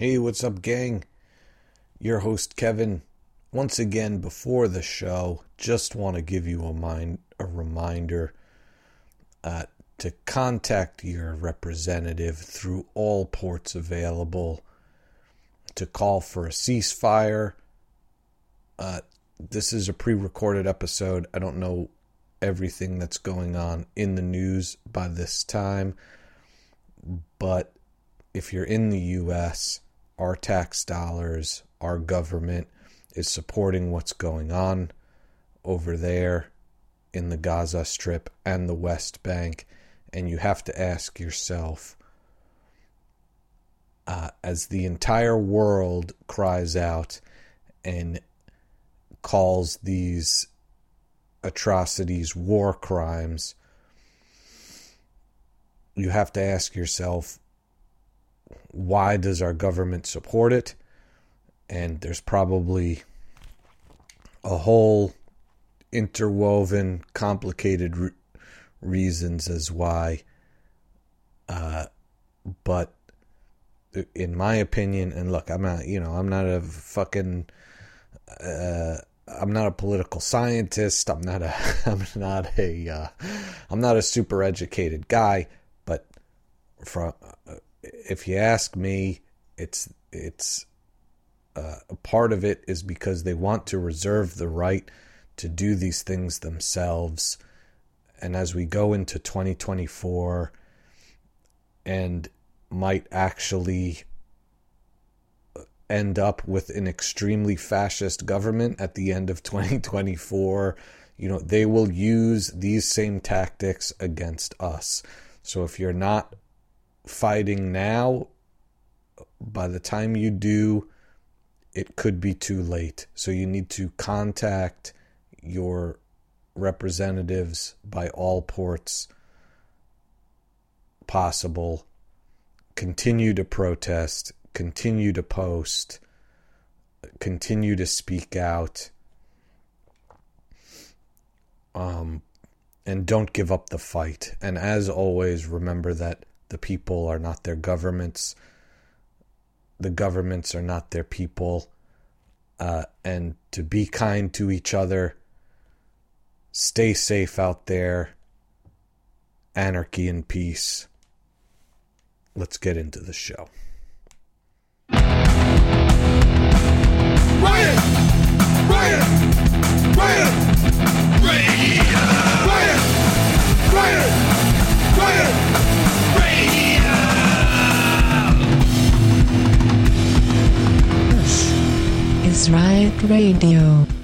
Hey, what's up, gang? Your host, Kevin. Once again, before the show, just want to give you a, mind, a reminder uh, to contact your representative through all ports available, to call for a ceasefire. Uh, this is a pre recorded episode. I don't know everything that's going on in the news by this time, but if you're in the US, our tax dollars, our government is supporting what's going on over there in the Gaza Strip and the West Bank. And you have to ask yourself, uh, as the entire world cries out and calls these atrocities war crimes, you have to ask yourself, why does our government support it? And there's probably a whole interwoven, complicated re- reasons as why. Uh, but in my opinion, and look, I'm not, you know, I'm not a fucking, uh, I'm not a political scientist. I'm not a, I'm not a, uh, I'm not a super educated guy. But from, uh, if you ask me, it's, it's, uh, a part of it is because they want to reserve the right to do these things themselves. And as we go into 2024 and might actually end up with an extremely fascist government at the end of 2024, you know, they will use these same tactics against us. So if you're not fighting now, by the time you do, it could be too late. So you need to contact your representatives by all ports possible. Continue to protest, continue to post, continue to speak out. Um, and don't give up the fight. And as always, remember that the people are not their governments the governments are not their people, uh, and to be kind to each other. Stay safe out there. Anarchy and peace. Let's get into the show. Riot! Riot! Riot! Riot! Radio.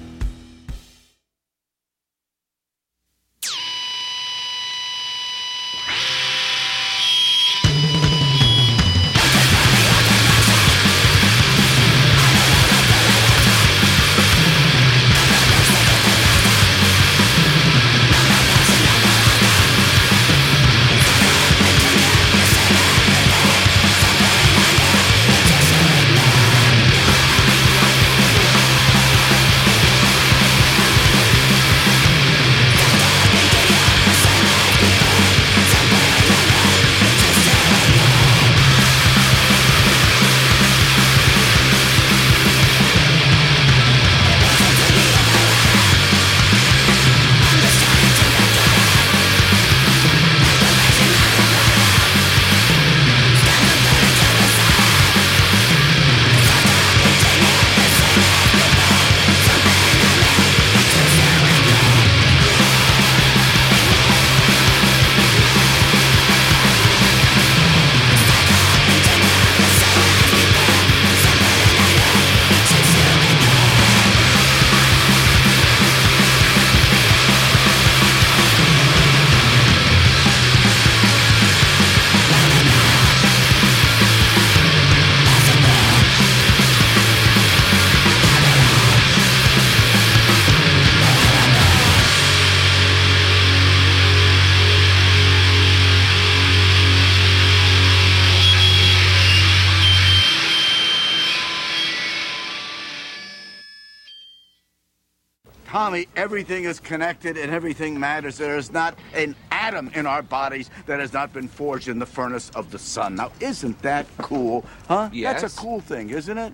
Everything is connected and everything matters. There is not an atom in our bodies that has not been forged in the furnace of the sun. Now, isn't that cool? Huh? Yes. That's a cool thing, isn't it?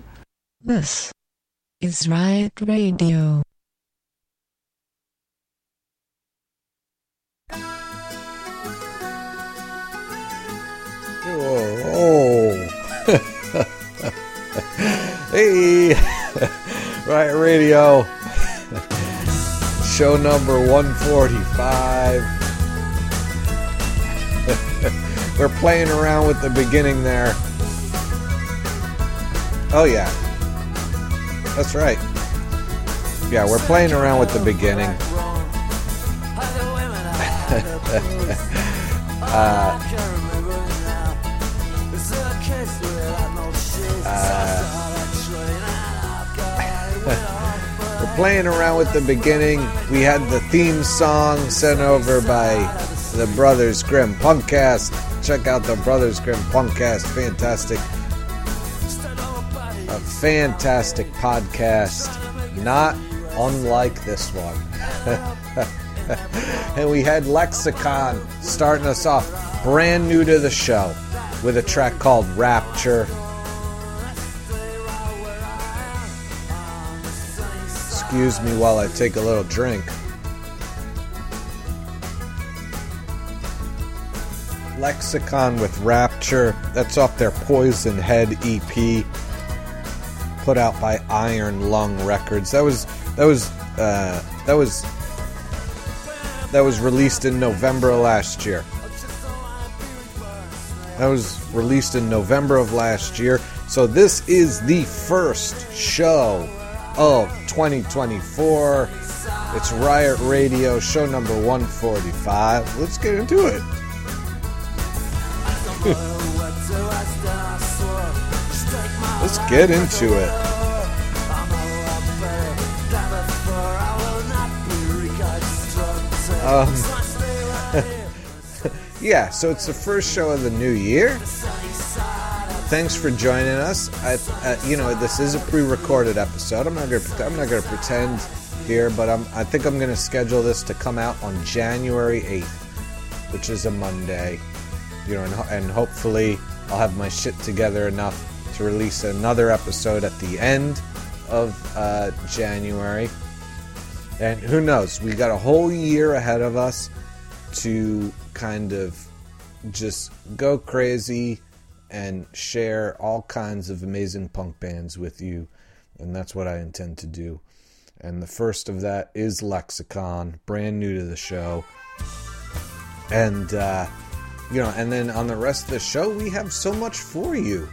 This is Riot Radio. Oh, hey, Riot Radio, show number 145. We're playing around with the beginning there. Oh, yeah, that's right. Yeah, we're playing around with the beginning. We're uh, playing around with the beginning. We had the theme song sent over by the Brothers Grimm Punkcast. Check out the Brothers Grimm Punkcast. Fantastic. A fantastic podcast. Not unlike this one. and we had Lexicon starting us off brand new to the show with a track called Rapture. Excuse me while I take a little drink. Lexicon with Rapture. That's off their Poison Head EP, put out by Iron Lung Records. That was that was uh, that was that was released in November last year. That was released in November of last year. So this is the first show of 2024. It's Riot Radio, show number 145. Let's get into it. Let's get into it. Um, yeah, so it's the first show of the new year. Thanks for joining us. I, uh, you know, this is a pre-recorded episode. I'm not gonna, I'm not gonna pretend here, but I'm, I think I'm gonna schedule this to come out on January 8th, which is a Monday. You know, and, and hopefully I'll have my shit together enough to release another episode at the end of uh, January. And who knows? We got a whole year ahead of us to kind of just go crazy and share all kinds of amazing punk bands with you. And that's what I intend to do. And the first of that is Lexicon, brand new to the show. And, uh, you know, and then on the rest of the show, we have so much for you.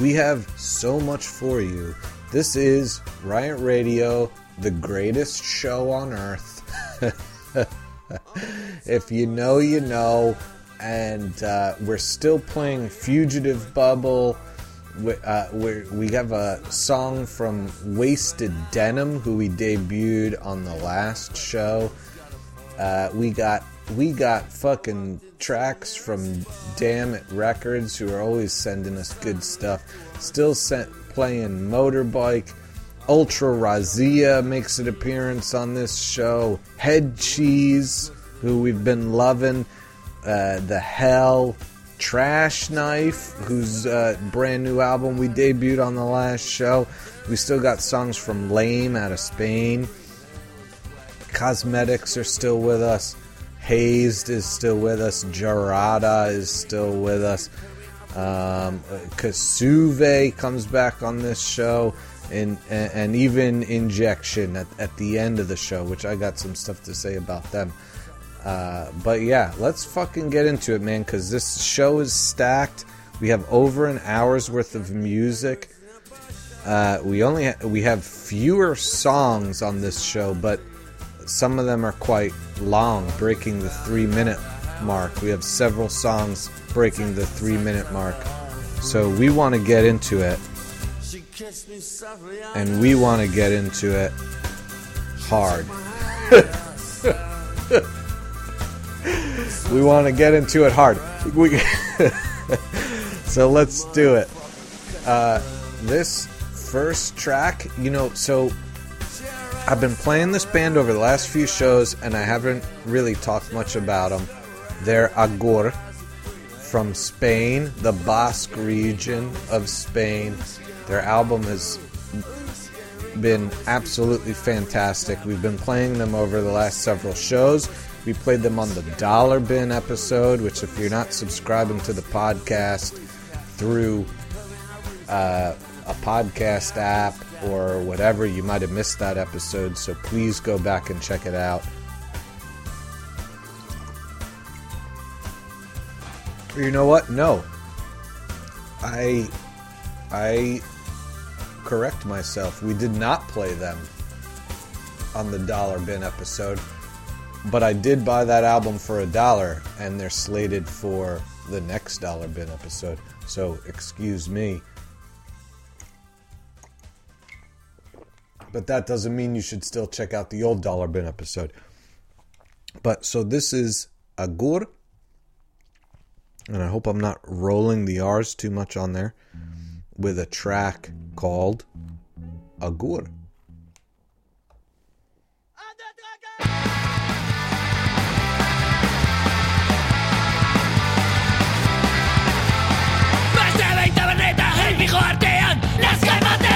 We have so much for you. This is Riot Radio, the greatest show on earth. if you know, you know. And uh, we're still playing Fugitive Bubble. We, uh, we're, have a song from Wasted Denim, who we debuted on the last show. Uh, we got we got fucking tracks from Damn It Records, who are always sending us good stuff. Still sent, playing Motorbike. Ultra Razzia makes an appearance on this show. Headcheese, who we've been loving. Uh, the Hell. Trash Knife, whose uh, brand new album we debuted on the last show. We still got songs from Lame out of Spain. Cosmetix are still with us. Hazed is still with us. Jarada is still with us. Um, Kasshuve comes back on this show. And, and, even Injection at, at the end of the show, which I got some stuff to say about them. Uh, but yeah, let's fucking get into it, man, because this show is stacked. We have over an hour's worth of music. Uh, we only ha- we have fewer songs on this show, but some of them are quite long, breaking the three minute mark. We have several songs breaking the three minute mark. So we want to get into it. And we want to get into it hard. we want to get into it hard. We so let's do it. Uh, this first track, you know, so I've been playing this band over the last few shows, and I haven't really talked much about them. They're Agur from Spain, the Basque region of Spain. Their album has been absolutely fantastic. We've been playing them over the last several shows. We played them on the Dollar Bin episode, which, if you're not subscribing to the podcast through uh, a podcast app or whatever, you might have missed that episode. So please go back and check it out. You know what? No. I I correct myself. We did not play them on the Dollar Bin episode, but I did buy that album for a dollar, and they're slated for the next Dollar Bin episode. So, excuse me. But that doesn't mean you should still check out the old Dollar Bin episode. But so this is Agur, and I hope I'm not rolling the R's too much on there, with a track called Agur. Baby Guardian, las calmas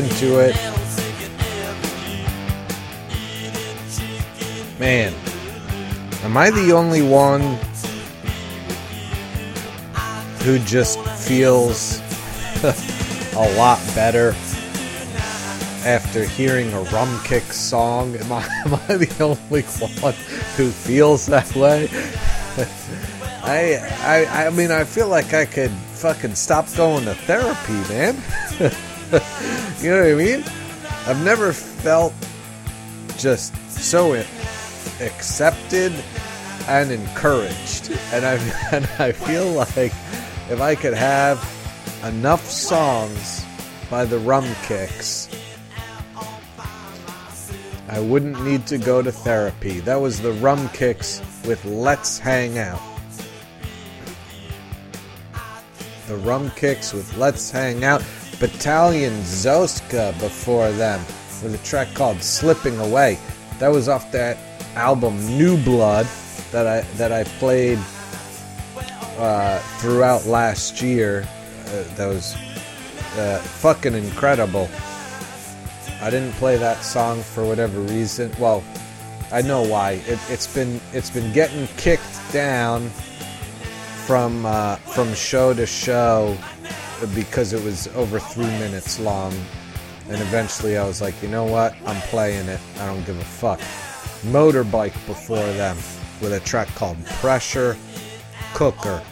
into it. Man, am I the only one who just feels a lot better after hearing a Rumkick song? Am I, am I the only one who feels that way? I, I I mean I feel like I could fucking stop going to therapy, man. You know what I mean? I've never felt just so accepted and encouraged, and I and I feel like if I could have enough songs by the Rum Kicks. I wouldn't need to go to therapy. That was the Rumkicks with Let's Hang Out. The Rumkicks with Let's Hang Out. Battalion Zoska before them with a track called Slipping Away. That was off that album New Blood that I that I played uh, throughout last year. Uh, that was uh, fucking incredible. I didn't play that song for whatever reason. Well, I know why. It, it's been it's been getting kicked down from uh, from show to show because it was over three minutes long, and eventually I was like, you know what? I'm playing it. I don't give a fuck. Motorbike before them with a track called Pressure Cooker.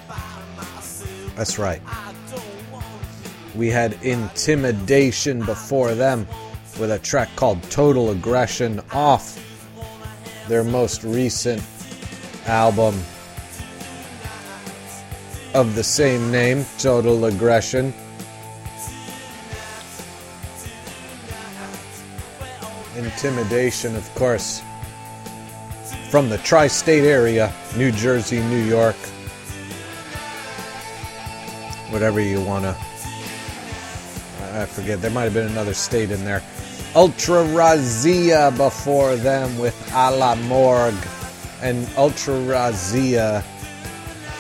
That's right. We had Intimidation before them with a track called Total Aggression off their most recent album of the same name, Total Aggression. Intimidation, of course, from the tri state area New Jersey, New York, whatever you want to. I forget, there might have been another state in there. Ultra Razzia before them with A la Morgue. And Ultra Razzia,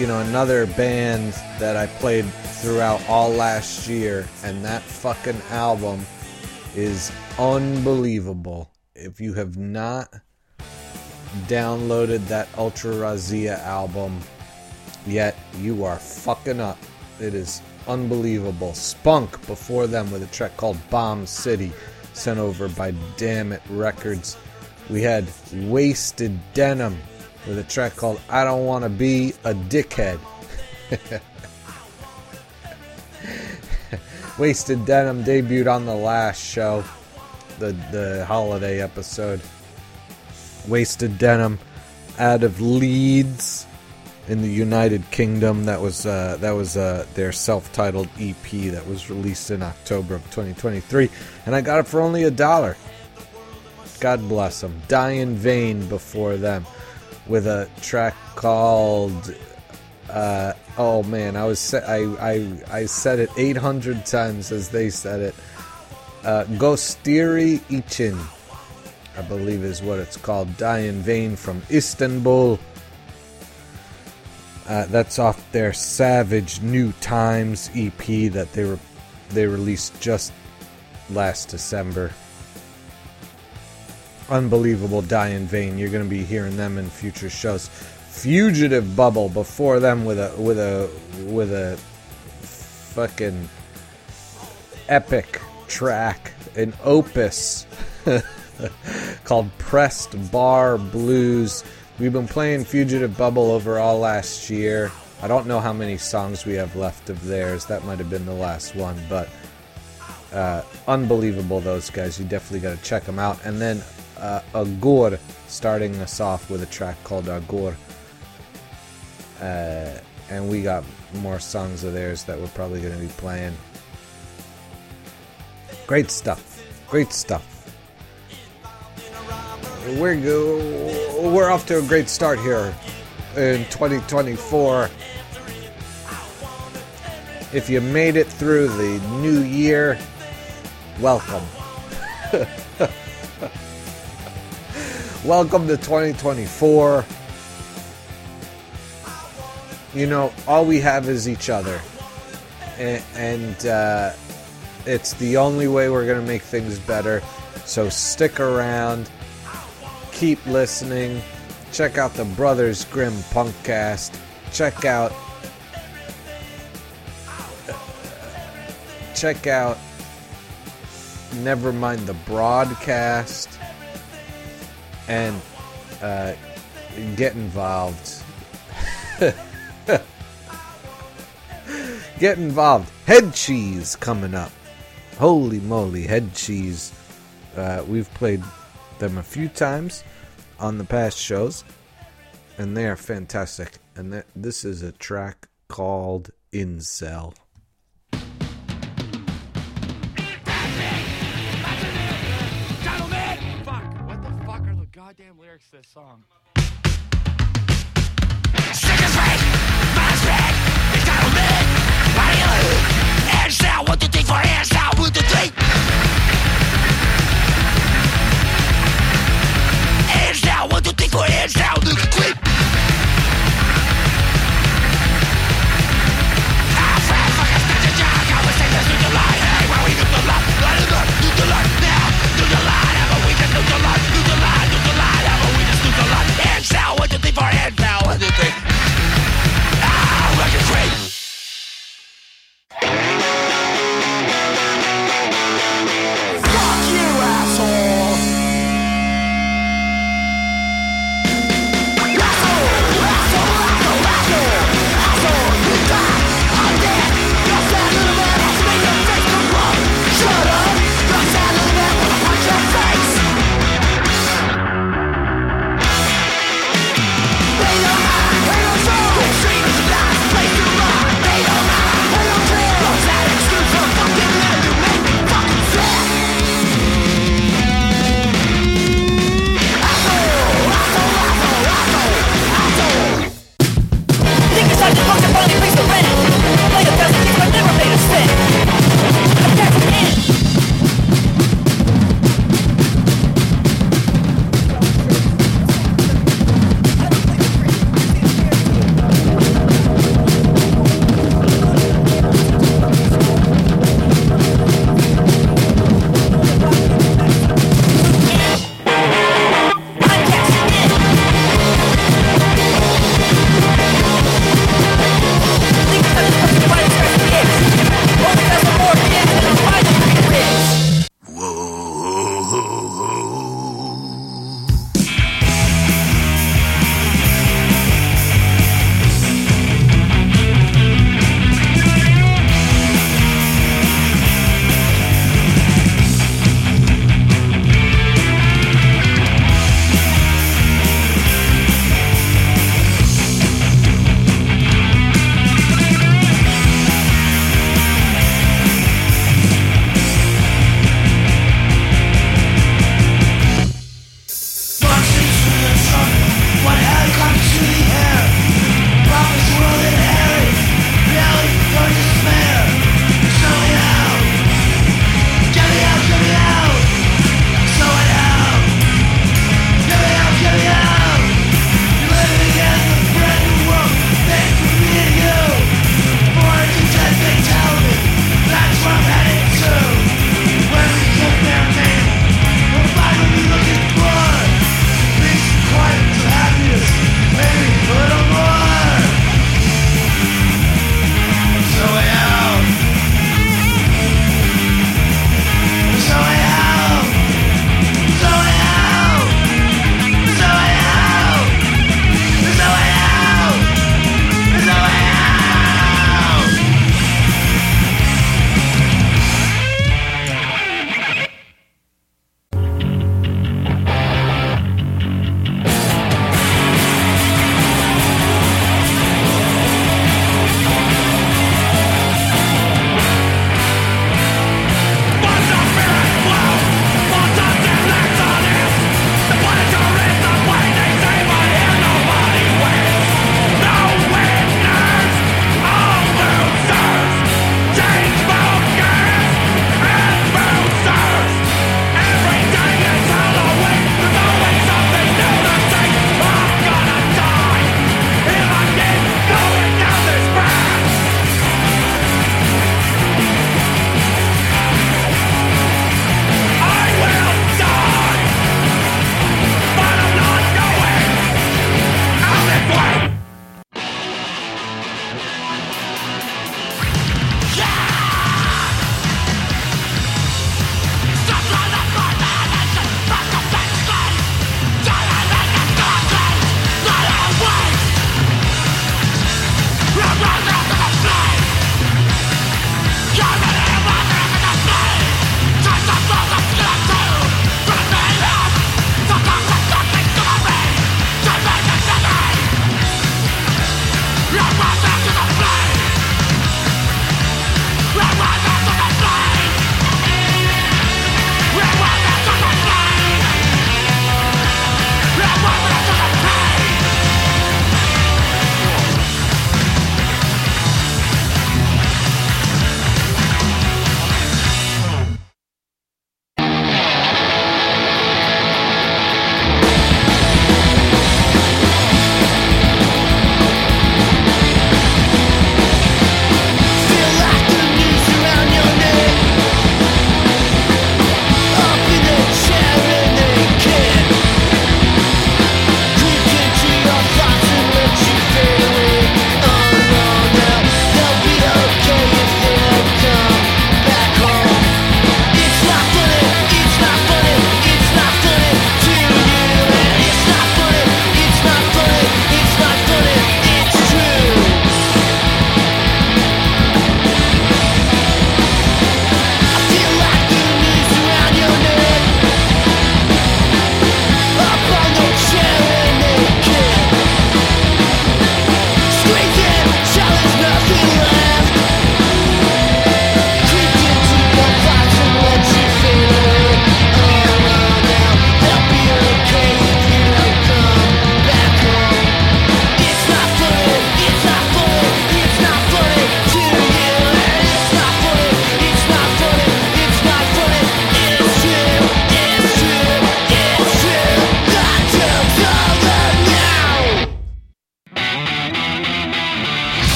you know, another band that I played throughout all last year. And that fucking album is unbelievable. If you have not downloaded that Ultra Razzia album yet, you are fucking up. It is unbelievable. Spunk before them with a track called Bomb City, sent over by Damn It Records. We had Wasted Denim with a track called I Don't Want to Be a Dickhead. Wasted Denim debuted on the last show, the the holiday episode. Wasted Denim out of Leeds in the United Kingdom. That was uh, that was uh, their self-titled EP that was released in October of 2023, and I got it for only a dollar. God bless them. Die in Vain before them with a track called Uh, oh man, I was I, I I said it 800 times as they said it. Uh, Gösteri için, I believe is what it's called. Die in Vain from Istanbul. Uh, that's off their Savage New Times EP that they were they released just last December. Unbelievable, Die in Vain. You're going to be hearing them in future shows. Fugitive Bubble before them with a with a with a fucking epic track, an opus called Pressed Bar Blues. We've been playing Fugitive Bubble over all last year. I don't know how many songs we have left of theirs. That might have been the last one, but uh, unbelievable, those guys. You definitely got to check them out. And then uh, Agur starting us off with a track called Agur. Uh, and we got more songs of theirs that we're probably going to be playing. Great stuff. Great stuff. We're go- we're off to a great start here in 2024. If you made it through the new year, welcome. welcome to 2024. You know, all we have is each other. And, and uh, it's the only way we're going to make things better. So stick around, keep listening, check out the Brothers Grimm Punkcast, check out check out never mind the broadcast and uh, get involved. Get involved. Headcheese coming up. Holy moly Headcheese. Uh, we've played them a few times on the past shows and they are fantastic. And this is a track called incel conversations through the line,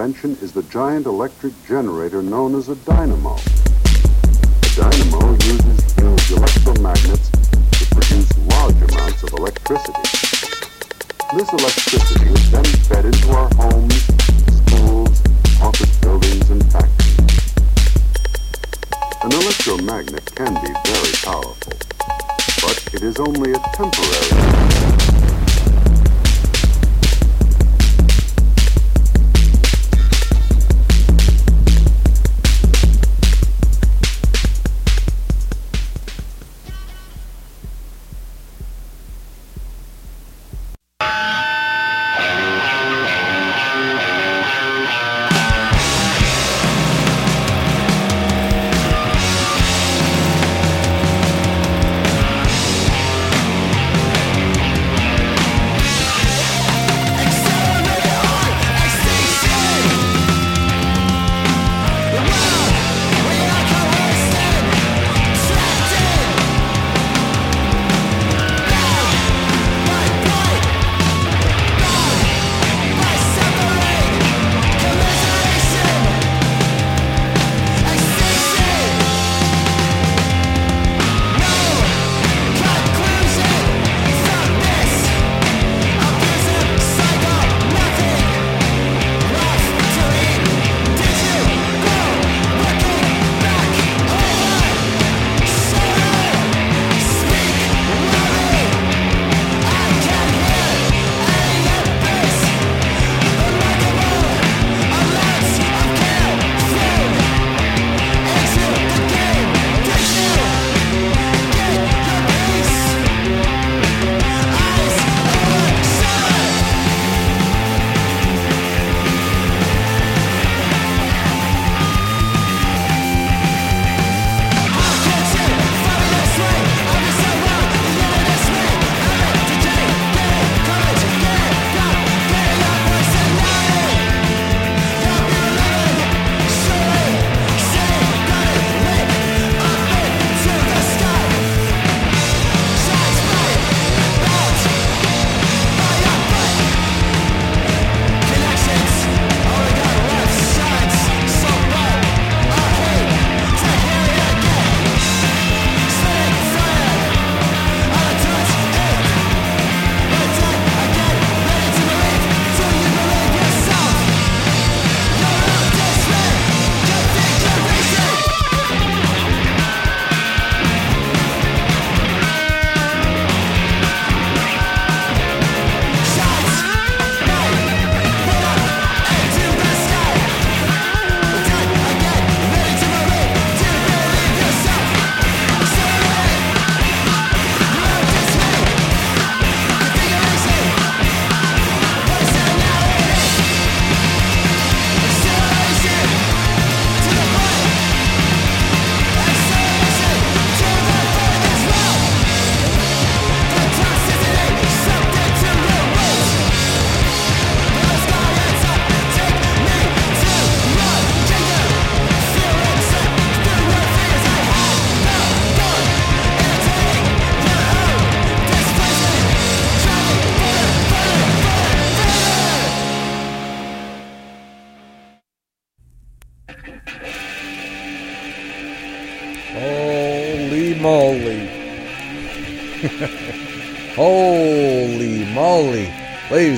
invention is the giant electric generator known as a dynamo. A dynamo uses huge electromagnets to produce large amounts of electricity. This electricity is then fed into our homes, schools, office buildings, and factories. An electromagnet can be very powerful, but it is only a temporary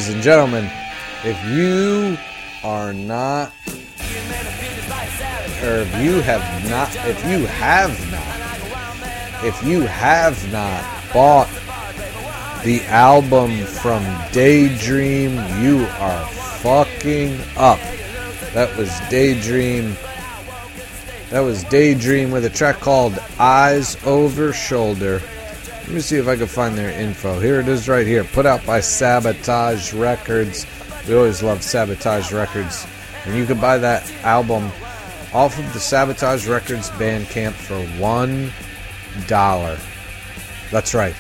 Ladies and gentlemen, if you are not, or if you have not, if you have not, if you have not bought the album from Daydream, you are fucking up. That was Daydream. That was Daydream with a track called Eyes Over Shoulder. Let me see if I can find their info. Here it is right here. Put out by Sabotage Records. We always love Sabotage Records. And you can buy that album off of the Sabotage Records Bandcamp for one dollar. That's right.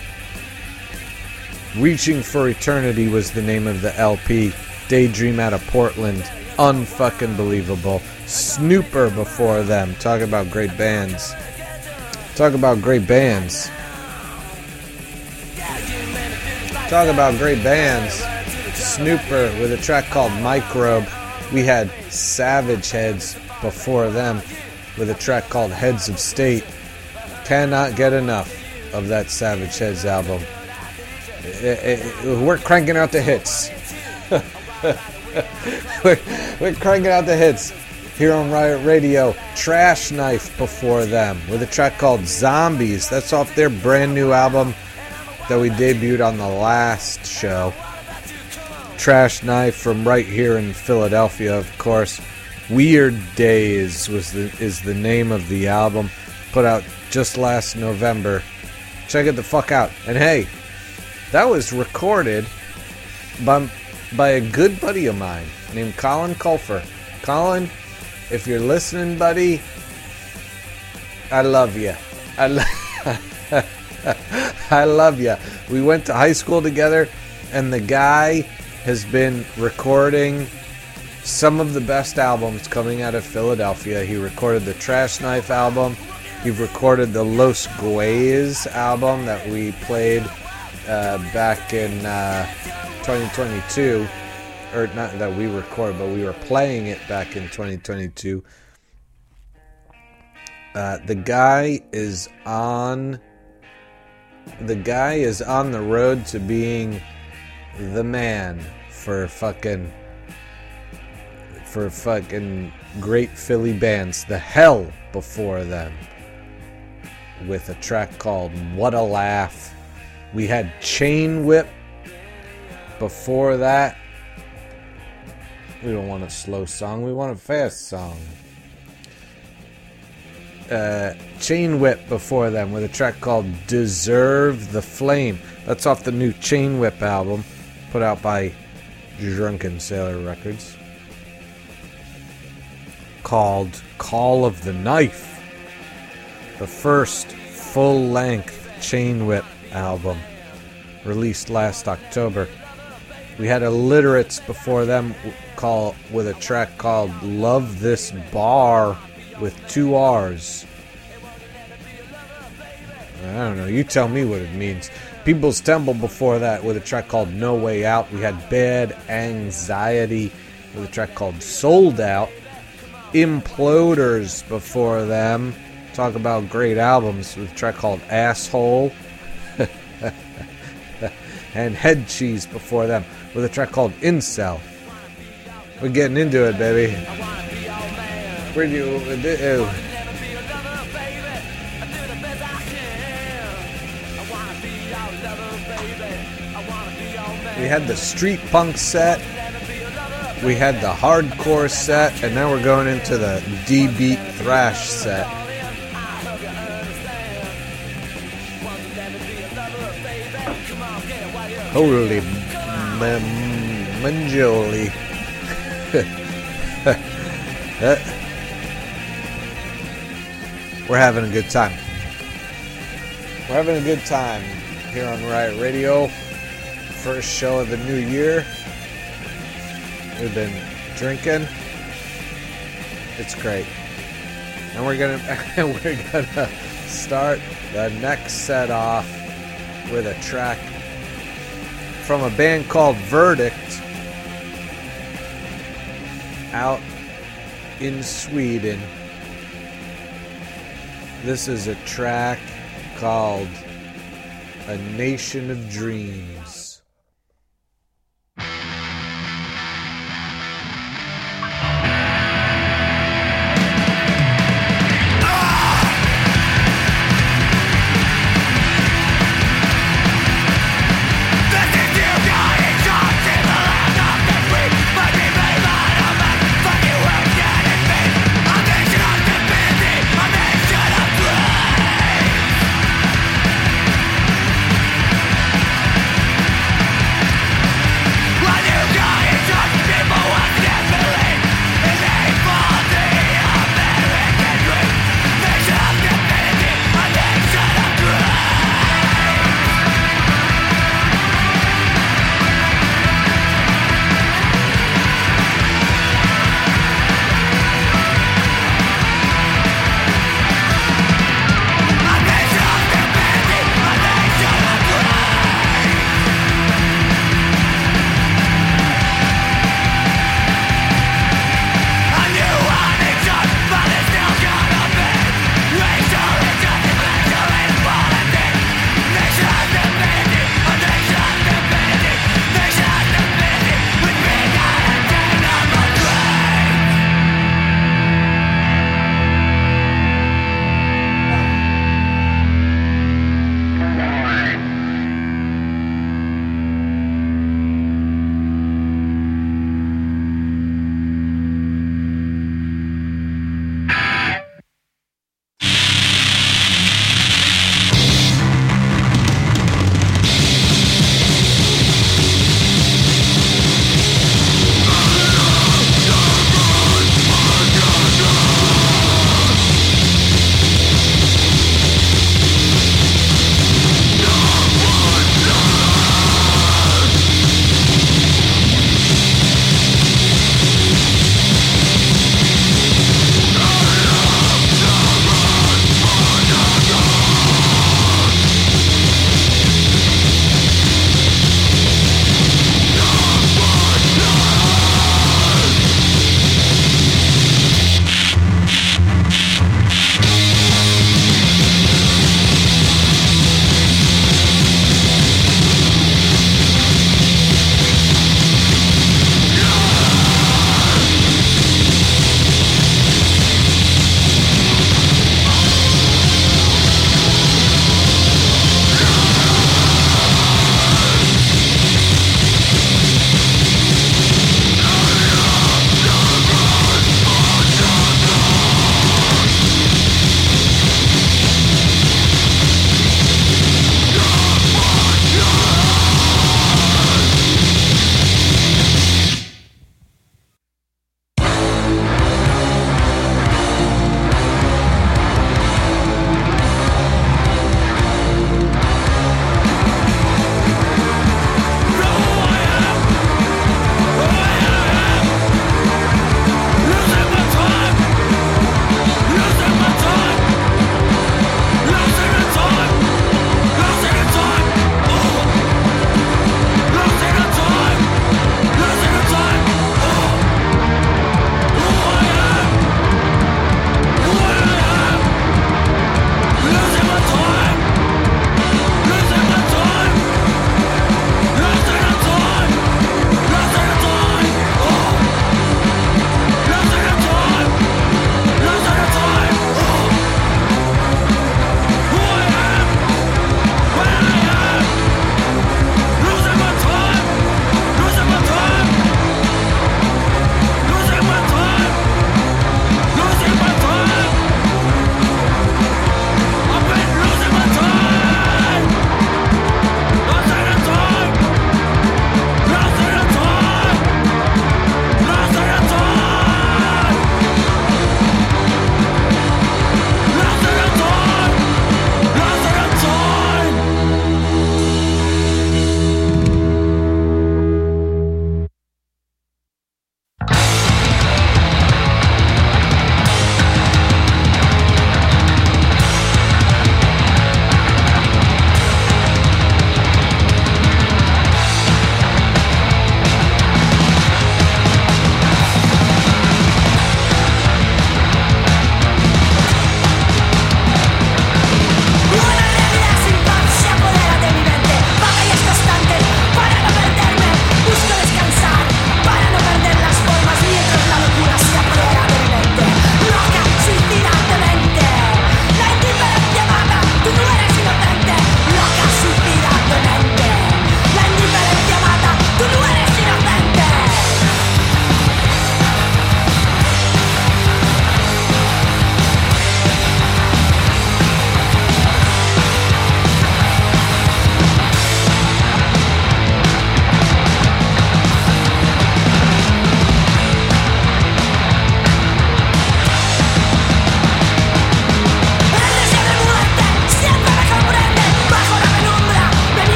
Reaching for Eternity was the name of the LP. Daydream out of Portland. Unfucking believable. Snooper before them. Talk about great bands. Talk about great bands. Talk about great bands. Snooper with a track called Microbe. We had Savageheads before them with a track called Heads of State. Cannot get enough of that Savageheads album. I- I- we're cranking out the hits. we're, we're cranking out the hits here on Riot Radio. Trash Knife before them with a track called Zombies. That's off their brand new album that we debuted on the last show. Trash Knife from right here in Philadelphia, of course. Weird Days was the is the name of the album, put out just last November. Check it the fuck out. And hey, that was recorded by by a good buddy of mine named Colin Culfer. Colin, if you're listening, buddy, I love you. I lo- I love you. We went to high school together, and the guy has been recording some of the best albums coming out of Philadelphia. He recorded the Trash Knife album. He recorded the Los Guayes album that we played uh, back in uh, 2022. Or not that we recorded, but we were playing it back in 2022. Uh, the guy is on. The guy is on the road to being the man for fucking for fucking great Philly bands. The hell before them with a track called What a Laugh. We had Chain Whip before that. We don't want a slow song, we want a fast song. Uh, Chain Whip before them with a track called Deserve the Flame. That's off the new Chain Whip album put out by Drunken Sailor Records called Call of the Knife, the first full length Chain Whip album released last October. We had Illiterates before them call with a track called Love This Bar with two R's. I don't know, you tell me what it means. People's Temple before that with a track called No Way Out. We had Bad Anxiety with a track called Sold Out. Imploders before them. Talk about great albums with a track called Asshole. and Headcheese before them with a track called Incel. We're getting into it, baby. We had the street punk set. We had the hardcore set, and now we're going into the D beat thrash set. Holy man, manjoli. Uh, We're having a good time. We're having a good time here on Riot Radio. First show of the new year. We've been drinking. It's great. And we're gonna we're gonna start the next set off with a track from a band called Verdict out in Sweden. This is a track called A Nation of Dreams.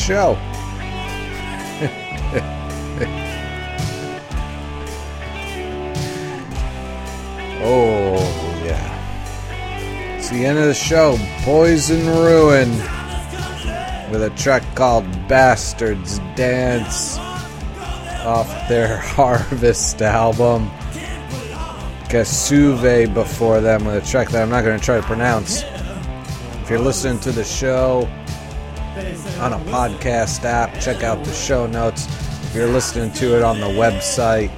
Show. oh, yeah. It's the end of the show. Poison Ruïn with a track called Bastards Dance off their Harvest album. Kasshuve before them with a track that I'm not going to try to pronounce. If you're listening to the show on a podcast app, check out the show notes. If you're listening to it on the website,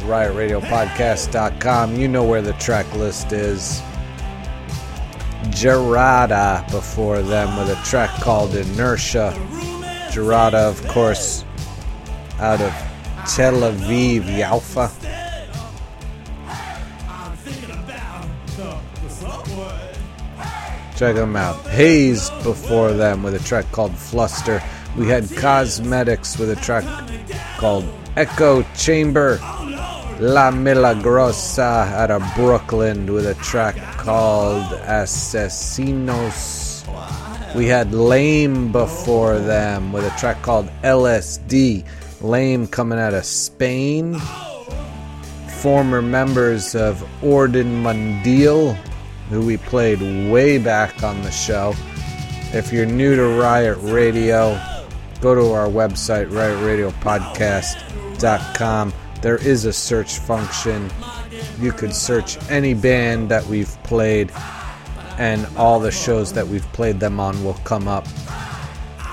riotradiopodcast.com, you know where the track list is. Jarada before them with a track called Inertia. Jarada, of course, out of Tel Aviv, Yalfa. Check them out. Hazed before them with a track called Fluster. We had Cosmetix with a track called Echo Chamber. La Milagrosa out of Brooklyn with a track called Asesinos. We had Lame before them with a track called LSD. Lame coming out of Spain. Former members of Orden Mundial, who we played way back on the show. If you're new to Riot Radio, go to our website, riotradiopodcast.com. There is a search function. You could search any band that we've played, and all the shows that we've played them on will come up.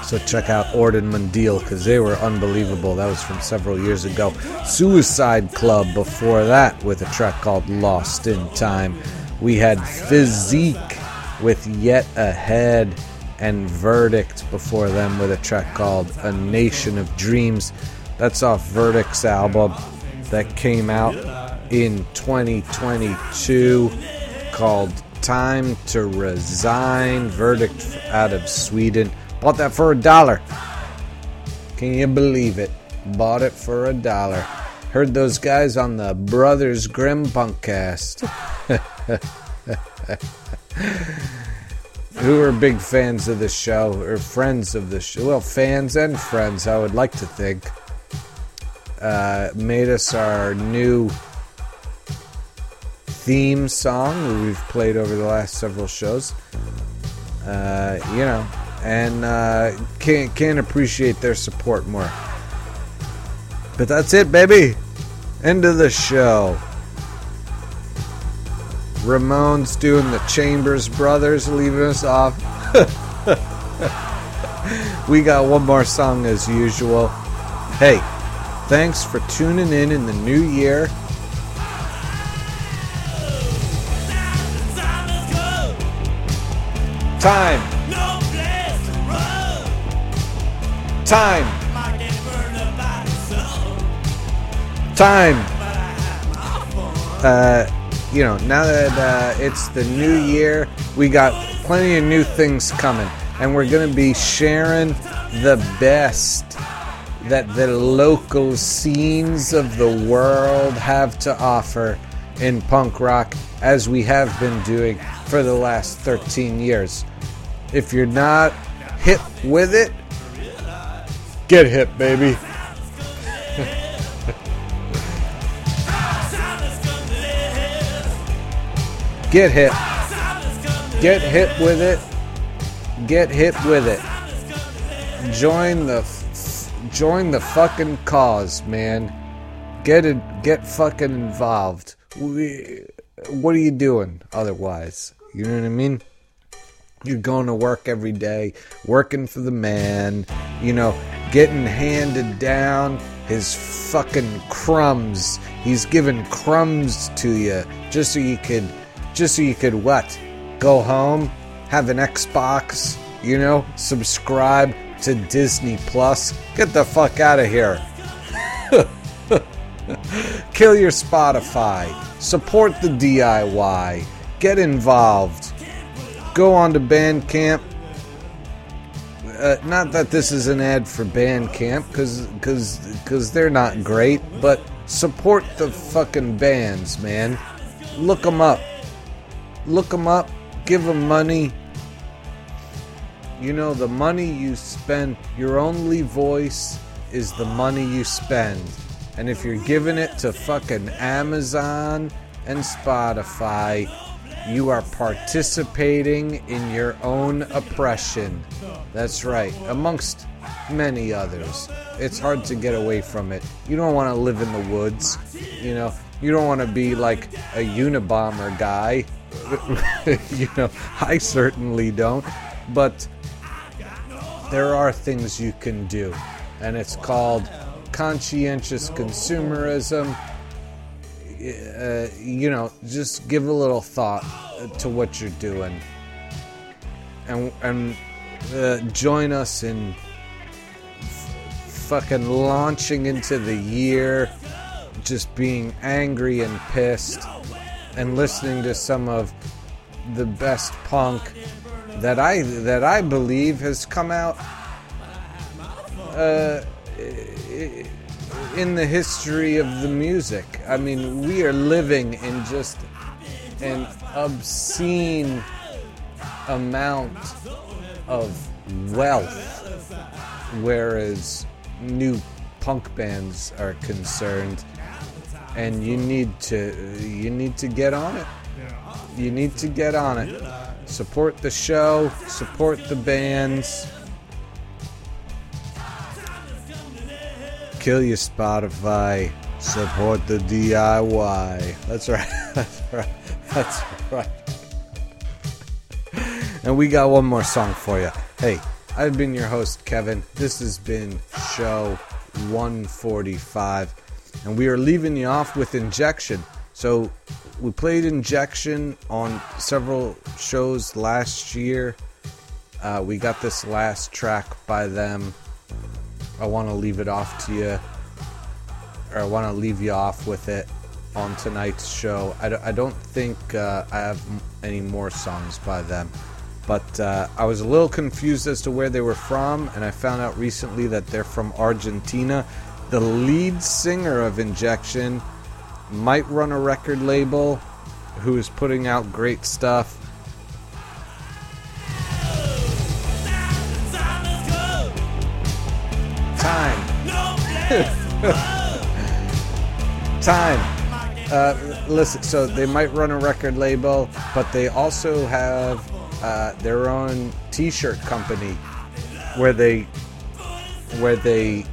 So check out Orden Mundial because they were unbelievable. That was from several years ago. Suicide Club before that with a track called Lost in Time. We had Physique with Yet Ahead and Verdict before them with a track called A Nation of Dreams. That's off Verdict's album that came out in 2022 called Time to Resign. Verdict out of Sweden. Bought that for a dollar. Can you believe it? Bought it for a dollar. Heard those guys on the Brothers Grimm Punkcast. Who are big fans of the show, or friends of the show. Well, fans and friends, I would like to think. Uh, made us our new theme song we've played over the last several shows. Uh, you know, and uh, can't can't appreciate their support more. But that's it, baby. End of the show. Ramones doing the Chambers Brothers, leaving us off. we got one more song as usual. Hey, thanks for tuning in in the new year. Time. Time. Time. Uh, you know, now that uh, it's the new year, we got plenty of new things coming, and we're going to be sharing the best that the local scenes of the world have to offer in punk rock, as we have been doing for the last 13 years. If you're not hip with it, get hip, baby. Get hit. Get hip with it. Get hit with it. Join the join the fucking cause, man. Get it. Get fucking involved. We, what are you doing otherwise? You know what I mean? You're going to work every day, working for the man, you know, getting handed down his fucking crumbs. He's giving crumbs to you just so you could, just so you could what? Go home, have an Xbox, you know, subscribe to Disney Plus. Get the fuck out of here. Kill your Spotify. Support the DIY. Get involved. Go on to Bandcamp. Uh, not that this is an ad for Bandcamp, because because because they're not great, but support the fucking bands, man. Look them up. Look them up. Give them money. You know, the money you spend, your only voice is the money you spend. And if you're giving it to fucking Amazon and Spotify, you are participating in your own oppression. That's right, amongst many others. It's hard to get away from it. You don't want to live in the woods, you know. You don't want to be like a Unabomber guy. you know, I certainly don't. But there are things you can do, and it's called conscientious consumerism. Uh, you know, just give a little thought to what you're doing, and and uh, join us in f- fucking launching into the year, just being angry and pissed, and listening to some of the best punk that I that I believe has come out uh, in the history of the music. I mean, we are living in just an obscene amount of wealth, whereas new punk bands are concerned. And you need to you need to get on it. You need to get on it. Support the show, support the bands. Kill your Spotify, support the DIY. That's right. That's right. That's right. And we got one more song for you. Hey, I've been your host, Kevin. This has been show 145. And we are leaving you off with Injection. So we played Injection on several shows last year. Uh, we got this last track by them. I want to leave it off to you, or I want to leave you off with it on tonight's show. I, d- I don't think uh, I have any more songs by them, but uh, I was a little confused as to where they were from, and I found out recently that they're from Argentina. The lead singer of Injection might run a record label who is putting out great stuff. Time. Time. Uh, listen, so they might run a record label, but they also have uh, their own T-shirt company where they where they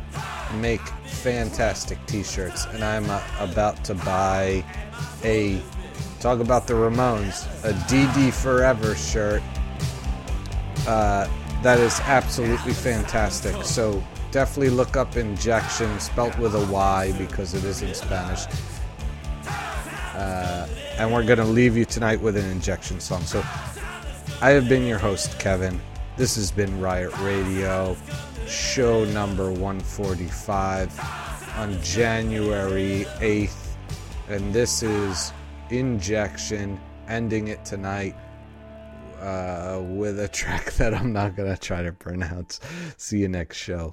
make fantastic T-shirts, and I'm uh, about to buy a talk about the Ramones, a Dee Dee Forever shirt. Uh, that is absolutely fantastic. So definitely look up Injection, spelt with a Y because it is in Spanish. Uh, and we're gonna leave you tonight with an Injection song. So I have been your host, Kevin. This has been Riot Radio, show number 145 on January 8th. And this is Injection, ending it tonight uh, with a track that I'm not going to try to pronounce. See you next show.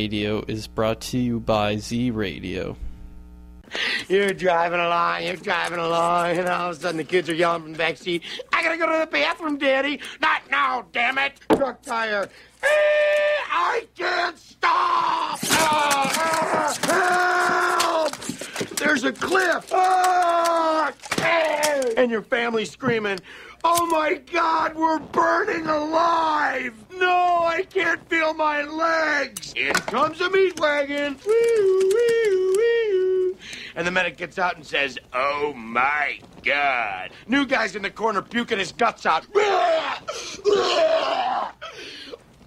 Radio is brought to you by Z Radio. You're driving along, you're driving along, and all of a sudden the kids are yelling from the back seat, I gotta go to the bathroom, Daddy. Not now, damn it. Truck tire. Eh, I can't stop. Ah, help! There's a cliff. Ah, and your family screaming, Oh my God, we're burning alive! No, I can't feel my legs! In comes a meat wagon! And the medic gets out and says, Oh my God! New guy's in the corner puking his guts out.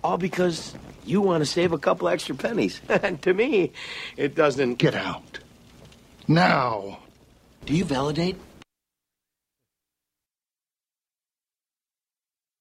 All because you want to save a couple extra pennies. and to me, it doesn't. Get out. Now. Do you validate?